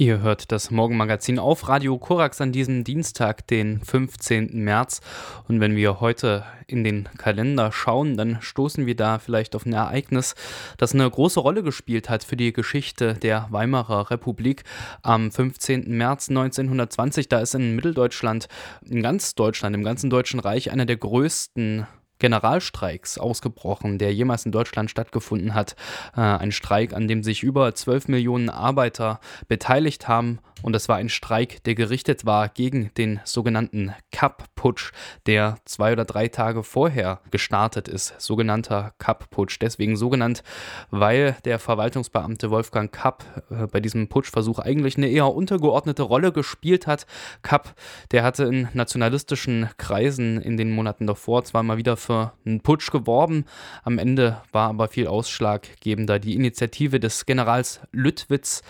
Ihr hört das Morgenmagazin auf Radio Korax an diesem Dienstag, den 15. März. Und wenn wir heute in den Kalender schauen, dann stoßen wir da vielleicht auf ein Ereignis, das eine große Rolle gespielt hat für die Geschichte der Weimarer Republik. Am 15. März 1920, da ist in Mitteldeutschland, in ganz Deutschland, im ganzen Deutschen Reich, einer der größten Generalstreiks ausgebrochen, der jemals in Deutschland stattgefunden hat. Äh, ein Streik, an dem sich über 12 Millionen Arbeiter beteiligt haben und es war ein Streik, der gerichtet war gegen den sogenannten Kapp-Putsch, der zwei oder drei Tage vorher gestartet ist. Sogenannter Kapp-Putsch. Deswegen so genannt, weil der Verwaltungsbeamte Wolfgang Kapp äh, bei diesem Putschversuch eigentlich eine eher untergeordnete Rolle gespielt hat. Kapp, der hatte in nationalistischen Kreisen in den Monaten davor zwar mal wieder für einen Putsch geworben, am Ende war aber viel ausschlaggebender die Initiative des Generals Lüttwitz.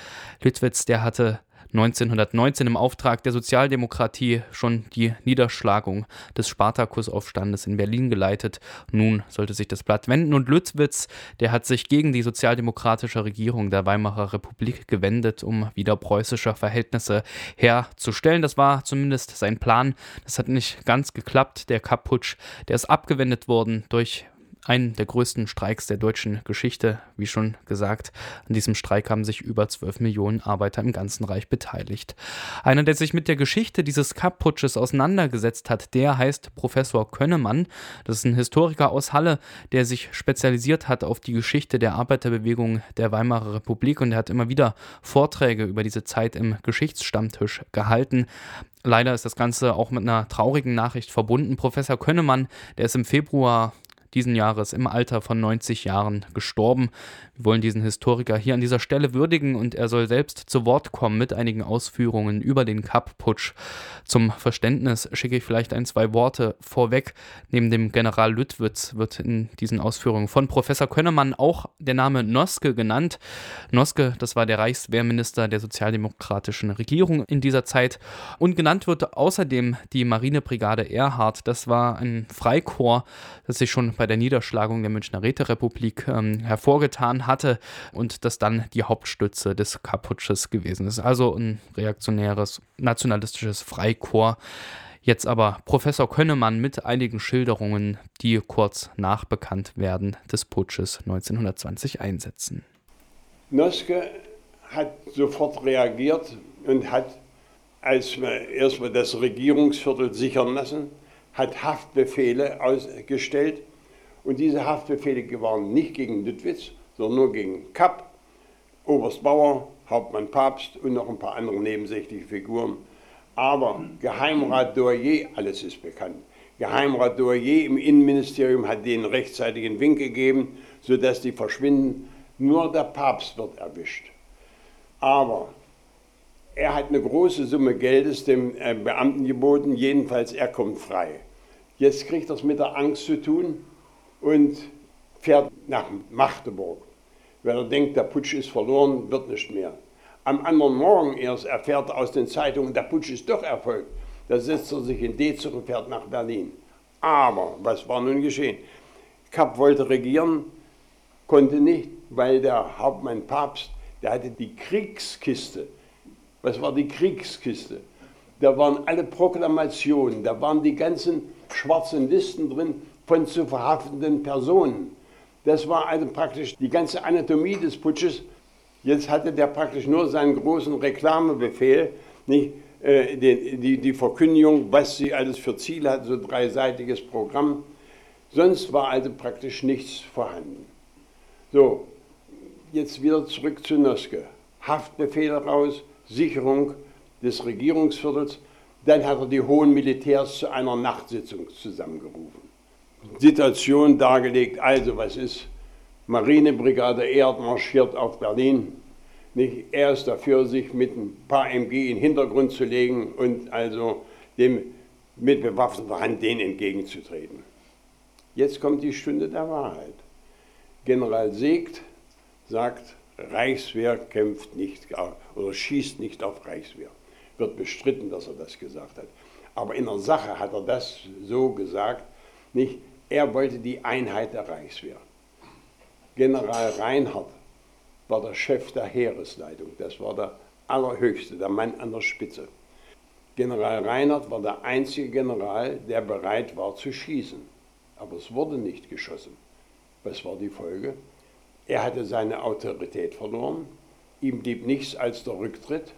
Lüttwitz, der hatte 1919 im Auftrag der Sozialdemokratie schon die Niederschlagung des Spartakusaufstandes in Berlin geleitet. Nun sollte sich das Blatt wenden und Lüttwitz, der hat sich gegen die sozialdemokratische Regierung der Weimarer Republik gewendet, um wieder preußischer Verhältnisse herzustellen. Das war zumindest sein Plan. Das hat nicht ganz geklappt. Der Kaputsch, der ist abgewendet worden durch einen der größten Streiks der deutschen Geschichte, wie schon gesagt. An diesem Streik haben sich über 12 Millionen Arbeiter im ganzen Reich beteiligt. Einer, der sich mit der Geschichte dieses Kapp-Putsches auseinandergesetzt hat, der heißt Professor Könnemann. Das ist ein Historiker aus Halle, der sich spezialisiert hat auf die Geschichte der Arbeiterbewegung der Weimarer Republik und er hat immer wieder Vorträge über diese Zeit im Geschichtsstammtisch gehalten. Leider ist das Ganze auch mit einer traurigen Nachricht verbunden. Professor Könnemann, der ist im Februar diesen Jahres im Alter von 90 Jahren gestorben. Wir wollen diesen Historiker hier an dieser Stelle würdigen und er soll selbst zu Wort kommen mit einigen Ausführungen über den Kapp-Putsch. Zum Verständnis schicke ich vielleicht ein, zwei Worte vorweg. Neben dem General Lüttwitz wird in diesen Ausführungen von Professor Könnemann auch der Name Noske genannt. Noske, das war der Reichswehrminister der sozialdemokratischen Regierung in dieser Zeit. Und genannt wird außerdem die Marinebrigade Erhard. Das war ein Freikorps, das sich schon bei der Niederschlagung der Münchner Räterepublik ähm, hervorgetan hatte und das dann die Hauptstütze des Kaputsches gewesen ist. Also ein reaktionäres, nationalistisches Freikorps. Jetzt aber Professor Könnemann mit einigen Schilderungen, die kurz nach Bekanntwerden des Putsches 1920 einsetzen. Noske hat sofort reagiert und hat, als wir erstmal das Regierungsviertel sichern lassen, hat Haftbefehle ausgestellt und diese Haftbefehle waren nicht gegen Lüttwitz, sondern nur gegen Kapp, Oberst Bauer, Hauptmann Papst und noch ein paar andere nebensächliche Figuren. Aber Geheimrat Doyer, alles ist bekannt, Geheimrat Doyer im Innenministerium hat denen rechtzeitigen Wink gegeben, sodass die verschwinden. Nur der Papst wird erwischt. Aber er hat eine große Summe Geldes dem äh, Beamten geboten, jedenfalls er kommt frei. Jetzt kriegt er es mit der Angst zu tun, und fährt nach Magdeburg. Wenn er denkt, der Putsch ist verloren, wird nicht mehr. Am anderen Morgen erst erfährt er aus den Zeitungen, der Putsch ist doch erfolgt. Da setzt er sich in D-Zug und fährt nach Berlin. Aber was war nun geschehen? Kapp wollte regieren, konnte nicht, weil der Hauptmann Papst, der hatte die Kriegskiste. Was war die Kriegskiste? Da waren alle Proklamationen, da waren die ganzen schwarzen Listen drin, von zu verhaftenden Personen. Das war also praktisch die ganze Anatomie des Putsches. Jetzt hatte der praktisch nur seinen großen Reklamebefehl, nicht, äh, die, die, die Verkündigung, was sie alles für Ziele hat, so dreiseitiges Programm. Sonst war also praktisch nichts vorhanden. So, jetzt wieder zurück zu Noske. Haftbefehle raus, Sicherung des Regierungsviertels. Dann hat er die hohen Militärs zu einer Nachtsitzung zusammengerufen. Situation dargelegt. Also, was ist? Marinebrigade Erd marschiert auf Berlin. Nicht? Er ist dafür, sich mit ein paar MG in den Hintergrund zu legen und also dem mit bewaffneter Hand denen entgegenzutreten. Jetzt kommt die Stunde der Wahrheit. General Segt sagt, Reichswehr kämpft nicht oder schießt nicht auf Reichswehr. Wird bestritten, dass er das gesagt hat. Aber in der Sache hat er das so gesagt, nicht? Er wollte die Einheit der Reichswehr. General Reinhardt war der Chef der Heeresleitung, das war der allerhöchste, der Mann an der Spitze. General Reinhardt war der einzige General, der bereit war zu schießen. Aber es wurde nicht geschossen. Was war die Folge? Er hatte seine Autorität verloren, ihm blieb nichts als der Rücktritt.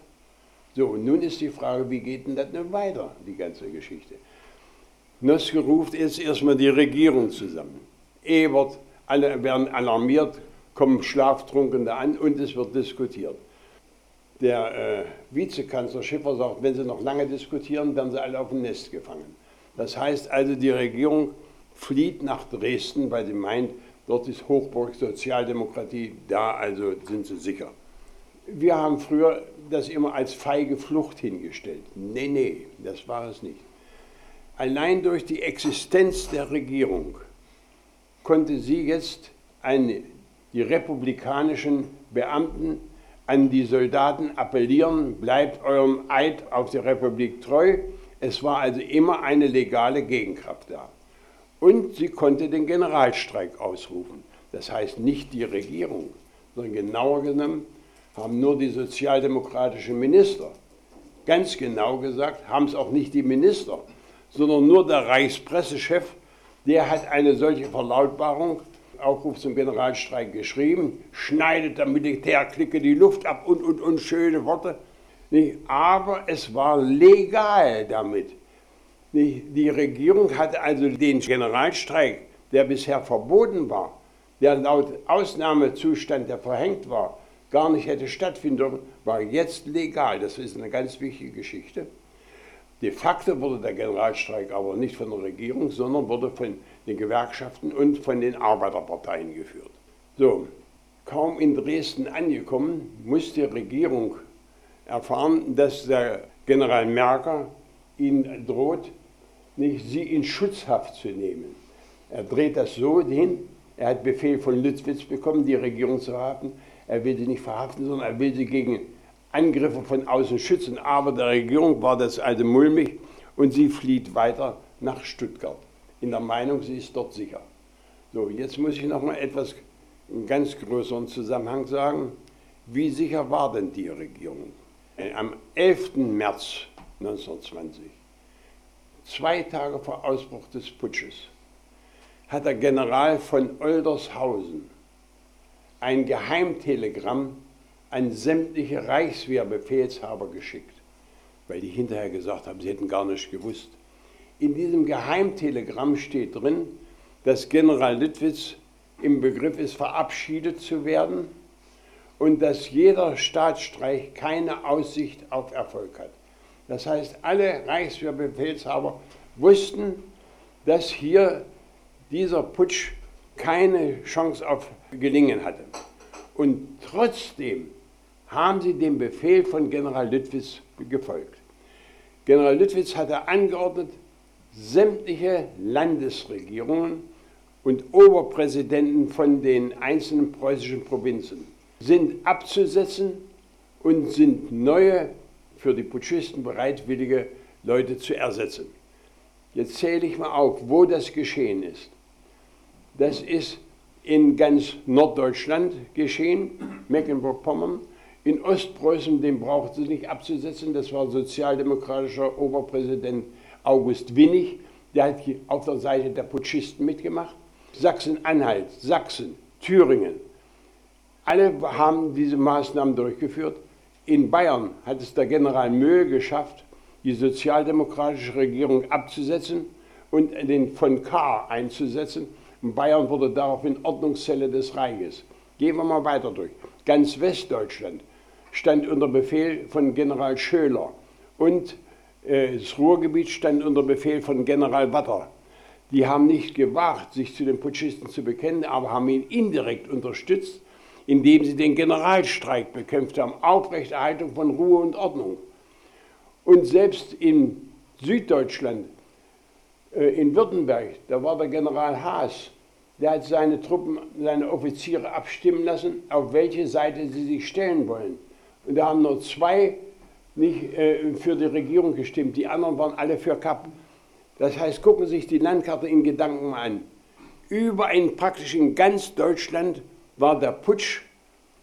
So, und nun ist die Frage, wie geht denn das nun weiter, die ganze Geschichte? Noske ruft jetzt erstmal die Regierung zusammen. Ebert, alle werden alarmiert, kommen Schlaftrunkende an und es wird diskutiert. Der äh, Vizekanzler Schiffer sagt, wenn sie noch lange diskutieren, werden sie alle auf dem Nest gefangen. Das heißt also, die Regierung flieht nach Dresden, weil sie meint, dort ist Hochburg Sozialdemokratie, da also sind sie sicher. Wir haben früher das immer als feige Flucht hingestellt. Nee, nee, das war es nicht. Allein durch die Existenz der Regierung konnte sie jetzt eine, die republikanischen Beamten an die Soldaten appellieren, bleibt eurem Eid auf die Republik treu. Es war also immer eine legale Gegenkraft da. Und sie konnte den Generalstreik ausrufen. Das heißt nicht die Regierung, sondern genauer genommen haben nur die sozialdemokratischen Minister, ganz genau gesagt, haben es auch nicht die Minister, sondern nur der Reichspressechef, der hat eine solche Verlautbarung, Aufruf zum Generalstreik geschrieben, schneidet der Militärklicke die Luft ab und, und, und, schöne Worte. Aber es war legal damit. Die Regierung hatte also den Generalstreik, der bisher verboten war, der laut Ausnahmezustand, der verhängt war, gar nicht hätte stattfinden dürfen, war jetzt legal. Das ist eine ganz wichtige Geschichte. De facto wurde der Generalstreik aber nicht von der Regierung, sondern wurde von den Gewerkschaften und von den Arbeiterparteien geführt. So, kaum in Dresden angekommen, muss die Regierung erfahren, dass der General Merker ihnen droht, nicht sie in Schutzhaft zu nehmen. Er dreht das so hin, er hat Befehl von Lützwitz bekommen, die Regierung zu verhaften. Er will sie nicht verhaften, sondern er will sie gegen Angriffe von außen schützen. Aber der Regierung war das also mulmig und sie flieht weiter nach Stuttgart. In der Meinung, sie ist dort sicher. So, jetzt muss ich noch mal etwas in ganz größeren Zusammenhang sagen. Wie sicher war denn die Regierung? Am 11. März 1920, zwei Tage vor Ausbruch des Putsches, hat der General von Oldershausen ein Geheimtelegramm an sämtliche Reichswehrbefehlshaber geschickt, weil die hinterher gesagt haben, sie hätten gar nicht gewusst. In diesem Geheimtelegramm steht drin, dass General Littwitz im Begriff ist, verabschiedet zu werden und dass jeder Staatsstreich keine Aussicht auf Erfolg hat. Das heißt, alle Reichswehrbefehlshaber wussten, dass hier dieser Putsch keine Chance auf Gelingen hatte. Und trotzdem haben sie dem Befehl von General Lüttwitz gefolgt. General Lüttwitz hatte angeordnet, sämtliche Landesregierungen und Oberpräsidenten von den einzelnen preußischen Provinzen sind abzusetzen und sind neue, für die Putschisten bereitwillige Leute zu ersetzen. Jetzt zähle ich mal auf, wo das geschehen ist. Das ist in ganz Norddeutschland geschehen, Mecklenburg-Vorpommern, in Ostpreußen, den braucht sie nicht abzusetzen, das war sozialdemokratischer Oberpräsident August Winnig, der hat auf der Seite der Putschisten mitgemacht. Sachsen-Anhalt, Sachsen, Thüringen, alle haben diese Maßnahmen durchgeführt. In Bayern hat es der General Möhe geschafft, die sozialdemokratische Regierung abzusetzen und den von Kahr einzusetzen. In Bayern wurde daraufhin Ordnungszelle des Reiches. Gehen wir mal weiter durch. Ganz Westdeutschland stand unter Befehl von General Schöler und äh, das Ruhrgebiet stand unter Befehl von General Watter. Die haben nicht gewagt, sich zu den Putschisten zu bekennen, aber haben ihn indirekt unterstützt, indem sie den Generalstreik bekämpft haben, Aufrechterhaltung von Ruhe und Ordnung. Und selbst in Süddeutschland, äh, in Württemberg, da war der General Haas, der hat seine Truppen, seine Offiziere abstimmen lassen, auf welche Seite sie sich stellen wollen. Und da haben nur zwei nicht äh, für die Regierung gestimmt, die anderen waren alle für Kapp. Das heißt, gucken Sie sich die Landkarte in Gedanken an. Überall praktisch in ganz Deutschland war der Putsch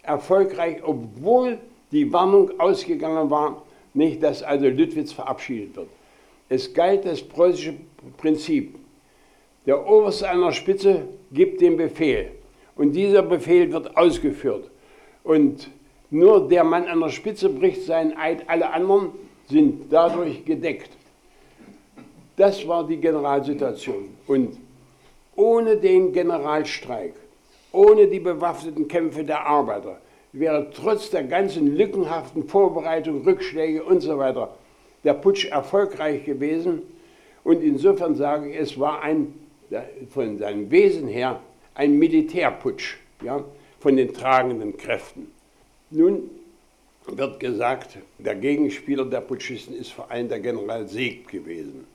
erfolgreich, obwohl die Warnung ausgegangen war, nicht, dass also Lüttwitz verabschiedet wird. Es galt das preußische Prinzip. Der Oberste an der Spitze gibt den Befehl und dieser Befehl wird ausgeführt. Und nur der Mann an der Spitze bricht seinen Eid, alle anderen sind dadurch gedeckt. Das war die Generalsituation. Und ohne den Generalstreik, ohne die bewaffneten Kämpfe der Arbeiter, wäre trotz der ganzen lückenhaften Vorbereitung, Rückschläge und so weiter der Putsch erfolgreich gewesen. Und insofern sage ich, es war ein, von seinem Wesen her ein Militärputsch ja, von den tragenden Kräften. Nun wird gesagt, der Gegenspieler der Putschisten ist vor allem der General Segt gewesen.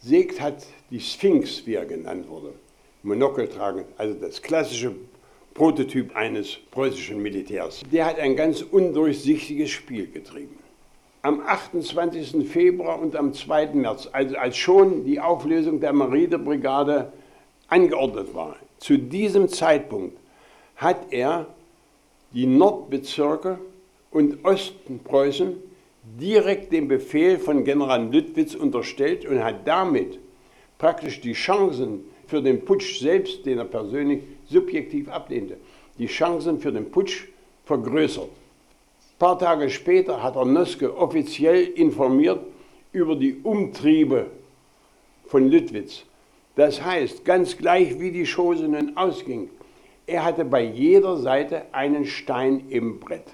Segt hat die Sphinx, wie er genannt wurde, Monokel tragen, also das klassische Prototyp eines preußischen Militärs. Der hat ein ganz undurchsichtiges Spiel getrieben. Am 28. Februar und am 2. März, also als schon die Auflösung der Marinebrigade angeordnet war, zu diesem Zeitpunkt hat er die Nordbezirke und Ostpreußen direkt dem Befehl von General Lüttwitz unterstellt und hat damit praktisch die Chancen für den Putsch selbst, den er persönlich subjektiv ablehnte, die Chancen für den Putsch vergrößert. Ein paar Tage später hat er Noske offiziell informiert über die Umtriebe von Lüttwitz. Das heißt, ganz gleich wie die Chose nun ausging, er hatte bei jeder Seite einen Stein im Brett.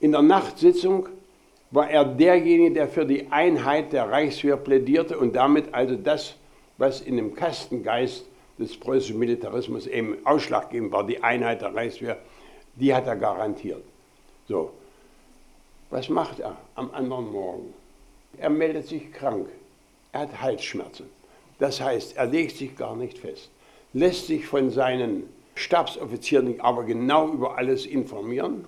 In der Nachtsitzung war er derjenige, der für die Einheit der Reichswehr plädierte und damit also das, was in dem Kastengeist des preußischen Militarismus eben ausschlaggebend war, die Einheit der Reichswehr, die hat er garantiert. So, was macht er am anderen Morgen? Er meldet sich krank. Er hat Halsschmerzen. Das heißt, er legt sich gar nicht fest, lässt sich von seinen Stabsoffizieren aber genau über alles informieren.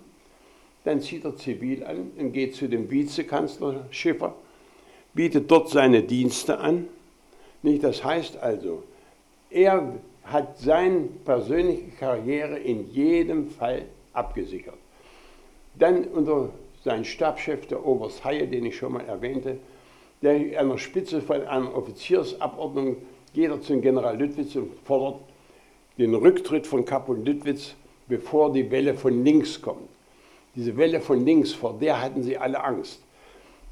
Dann zieht er zivil an und geht zu dem Vizekanzler Schiffer, bietet dort seine Dienste an. Nicht, das heißt also, er hat seine persönliche Karriere in jedem Fall abgesichert. Dann unter sein Stabschef, der Oberst Haie, den ich schon mal erwähnte, der an der Spitze von einer Offiziersabordnung geht er zum General Lüttwitz und fordert den Rücktritt von Kapun Lüttwitz, bevor die Welle von links kommt. Diese Welle von links, vor der hatten sie alle Angst.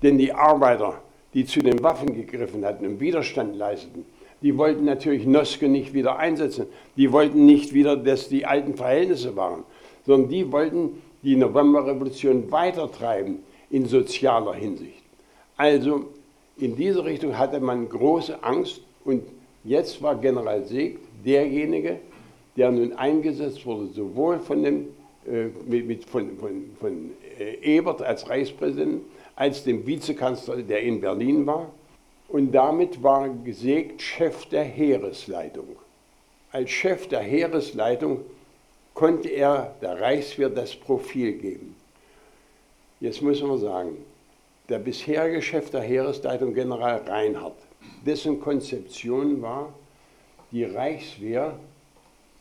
Denn die Arbeiter, die zu den Waffen gegriffen hatten und Widerstand leisteten, die wollten natürlich Noske nicht wieder einsetzen. Die wollten nicht wieder, dass die alten Verhältnisse waren, sondern die wollten die Novemberrevolution weitertreiben in sozialer Hinsicht. Also in diese Richtung hatte man große Angst und jetzt war General Sieg derjenige, der nun eingesetzt wurde, sowohl von, dem, äh, mit, von, von, von äh, Ebert als Reichspräsident, als dem Vizekanzler, der in Berlin war. Und damit war Gesägt Chef der Heeresleitung. Als Chef der Heeresleitung konnte er der Reichswehr das Profil geben. Jetzt muss man sagen, der bisherige Chef der Heeresleitung, General Reinhardt, dessen Konzeption war, die Reichswehr,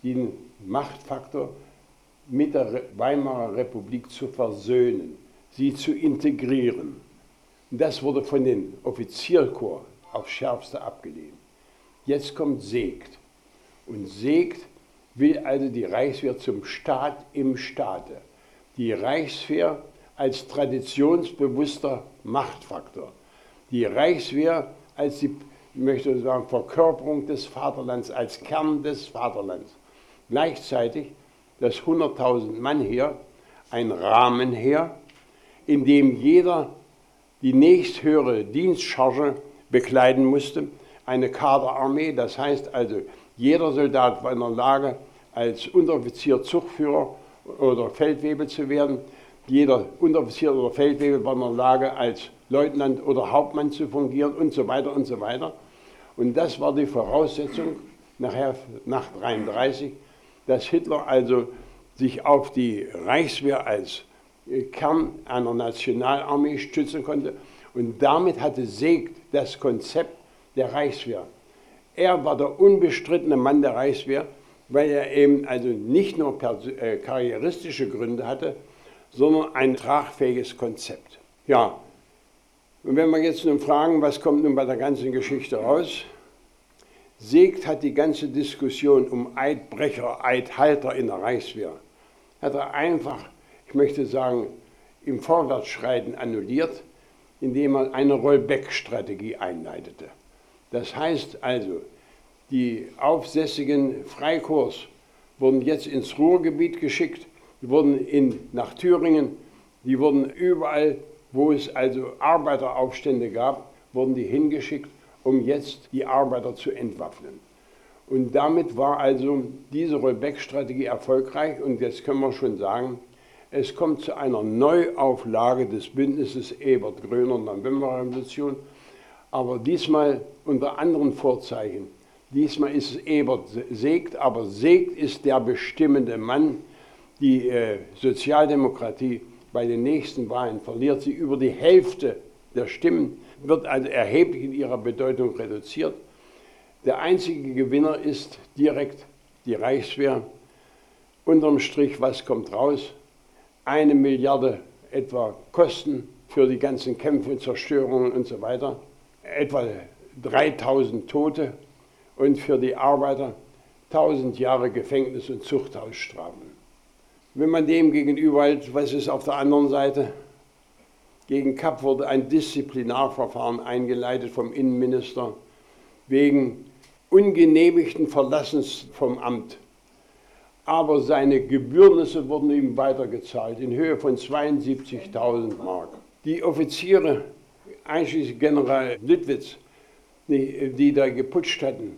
den Machtfaktor mit der Weimarer Republik zu versöhnen, sie zu integrieren. Das wurde von den Offizierkorps aufs Schärfste abgelehnt. Jetzt kommt Segt. Und Segt will also die Reichswehr zum Staat im Staate. Die Reichswehr als traditionsbewusster Machtfaktor. Die Reichswehr als die, ich möchte sagen, Verkörperung des Vaterlands, als Kern des Vaterlands. Gleichzeitig das 100.000 Mann Heer, ein Rahmenheer, in dem jeder die nächsthöhere Dienstcharge bekleiden musste, eine Kaderarmee, das heißt also, jeder Soldat war in der Lage, als Unteroffizier, Zugführer oder Feldwebel zu werden, jeder Unteroffizier oder Feldwebel war in der Lage, als Leutnant oder Hauptmann zu fungieren und so weiter und so weiter. Und das war die Voraussetzung nachher nach 1933, dass Hitler also sich auf die Reichswehr als Kern einer Nationalarmee stützen konnte. Und damit hatte Segt das Konzept der Reichswehr. Er war der unbestrittene Mann der Reichswehr, weil er eben also nicht nur äh, karrieristische Gründe hatte, sondern ein tragfähiges Konzept. Ja, und wenn wir jetzt nun fragen, was kommt nun bei der ganzen Geschichte raus? Segt hat die ganze Diskussion um Eidbrecher, Eidhalter in der Reichswehr, hat er einfach, ich möchte sagen, im Vorwärtsschreiten annulliert, indem er eine Rollback-Strategie einleitete. Das heißt also, die aufsässigen Freikorps wurden jetzt ins Ruhrgebiet geschickt, die wurden in, nach Thüringen, die wurden überall, wo es also Arbeiteraufstände gab, wurden die hingeschickt um jetzt die Arbeiter zu entwaffnen. Und damit war also diese Rollback-Strategie erfolgreich und jetzt können wir schon sagen, es kommt zu einer Neuauflage des Bündnisses Ebert-Gröner Novemberrevolution, aber diesmal unter anderen Vorzeichen. Diesmal ist es Ebert Segt, aber Segt ist der bestimmende Mann. Die äh, Sozialdemokratie bei den nächsten Wahlen verliert sie über die Hälfte der Stimmen wird also erheblich in ihrer Bedeutung reduziert. Der einzige Gewinner ist direkt die Reichswehr. Unterm Strich, was kommt raus? Eine Milliarde etwa Kosten für die ganzen Kämpfe, Zerstörungen und so weiter. Etwa 3000 Tote und für die Arbeiter 1000 Jahre Gefängnis und Zuchthausstrafen. Wenn man dem gegenüber hält, was ist auf der anderen Seite? Gegen Kapp wurde ein Disziplinarverfahren eingeleitet vom Innenminister wegen ungenehmigten Verlassens vom Amt. Aber seine Gebührnisse wurden ihm weitergezahlt in Höhe von 72.000 Mark. Die Offiziere, einschließlich General Lüttwitz, die, da geputscht hatten,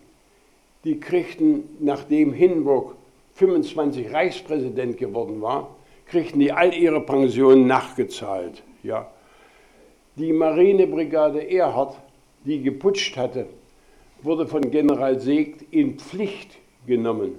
die kriegten, nachdem Hindenburg 25 Reichspräsident geworden war, kriegten die all ihre Pensionen nachgezahlt. Ja. Die Marinebrigade Erhard, die geputscht hatte, wurde von General Segt in Pflicht genommen.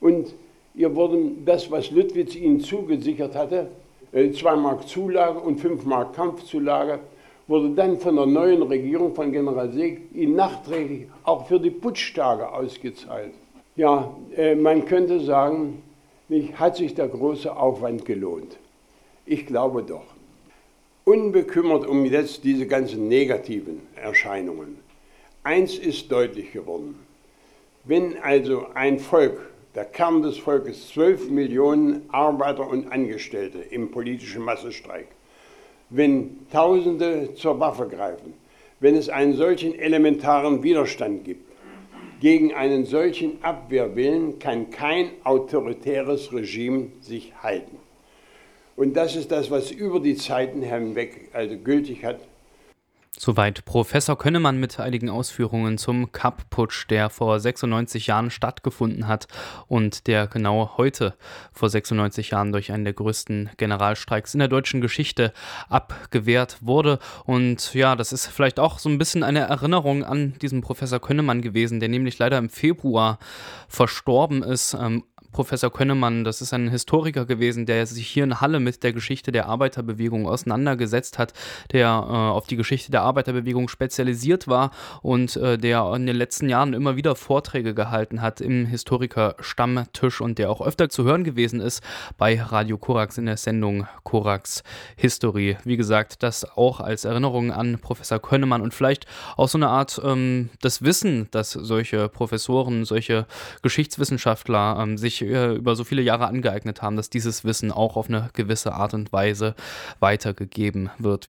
Und ihr wurden das, was Lüttwitz ihnen zugesichert hatte, 2 äh, Mark Zulage und 5 Mark Kampfzulage, wurde dann von der neuen Regierung von General Segt ihnen nachträglich auch für die Putschtage ausgezahlt. Ja, äh, man könnte sagen, hat sich der große Aufwand gelohnt. Ich glaube doch unbekümmert um jetzt diese ganzen negativen Erscheinungen. Eins ist deutlich geworden. Wenn also ein Volk, der Kern des Volkes, zwölf Millionen Arbeiter und Angestellte im politischen Massenstreik, wenn Tausende zur Waffe greifen, wenn es einen solchen elementaren Widerstand gibt, gegen einen solchen Abwehrwillen kann kein autoritäres Regime sich halten. Und das ist das, was über die Zeiten hinweg also gültig hat. Soweit Professor Könnemann mit einigen Ausführungen zum Kapp-Putsch, der vor 96 Jahren stattgefunden hat und der genau heute vor 96 Jahren durch einen der größten Generalstreiks in der deutschen Geschichte abgewehrt wurde. Und ja, das ist vielleicht auch so ein bisschen eine Erinnerung an diesen Professor Könnemann gewesen, der nämlich leider im Februar verstorben ist. Ähm, Professor Könnemann, das ist ein Historiker gewesen, der sich hier in Halle mit der Geschichte der Arbeiterbewegung auseinandergesetzt hat, der äh, auf die Geschichte der Arbeiterbewegung spezialisiert war und äh, der in den letzten Jahren immer wieder Vorträge gehalten hat im Historiker-Stammtisch und der auch öfter zu hören gewesen ist bei Radio Korax in der Sendung Korax History. Wie gesagt, das auch als Erinnerung an Professor Könnemann und vielleicht auch so eine Art ähm, das Wissen, dass solche Professoren, solche Geschichtswissenschaftler ähm, sich äh, über so viele Jahre angeeignet haben, dass dieses Wissen auch auf eine gewisse Art und Weise weitergegeben wird.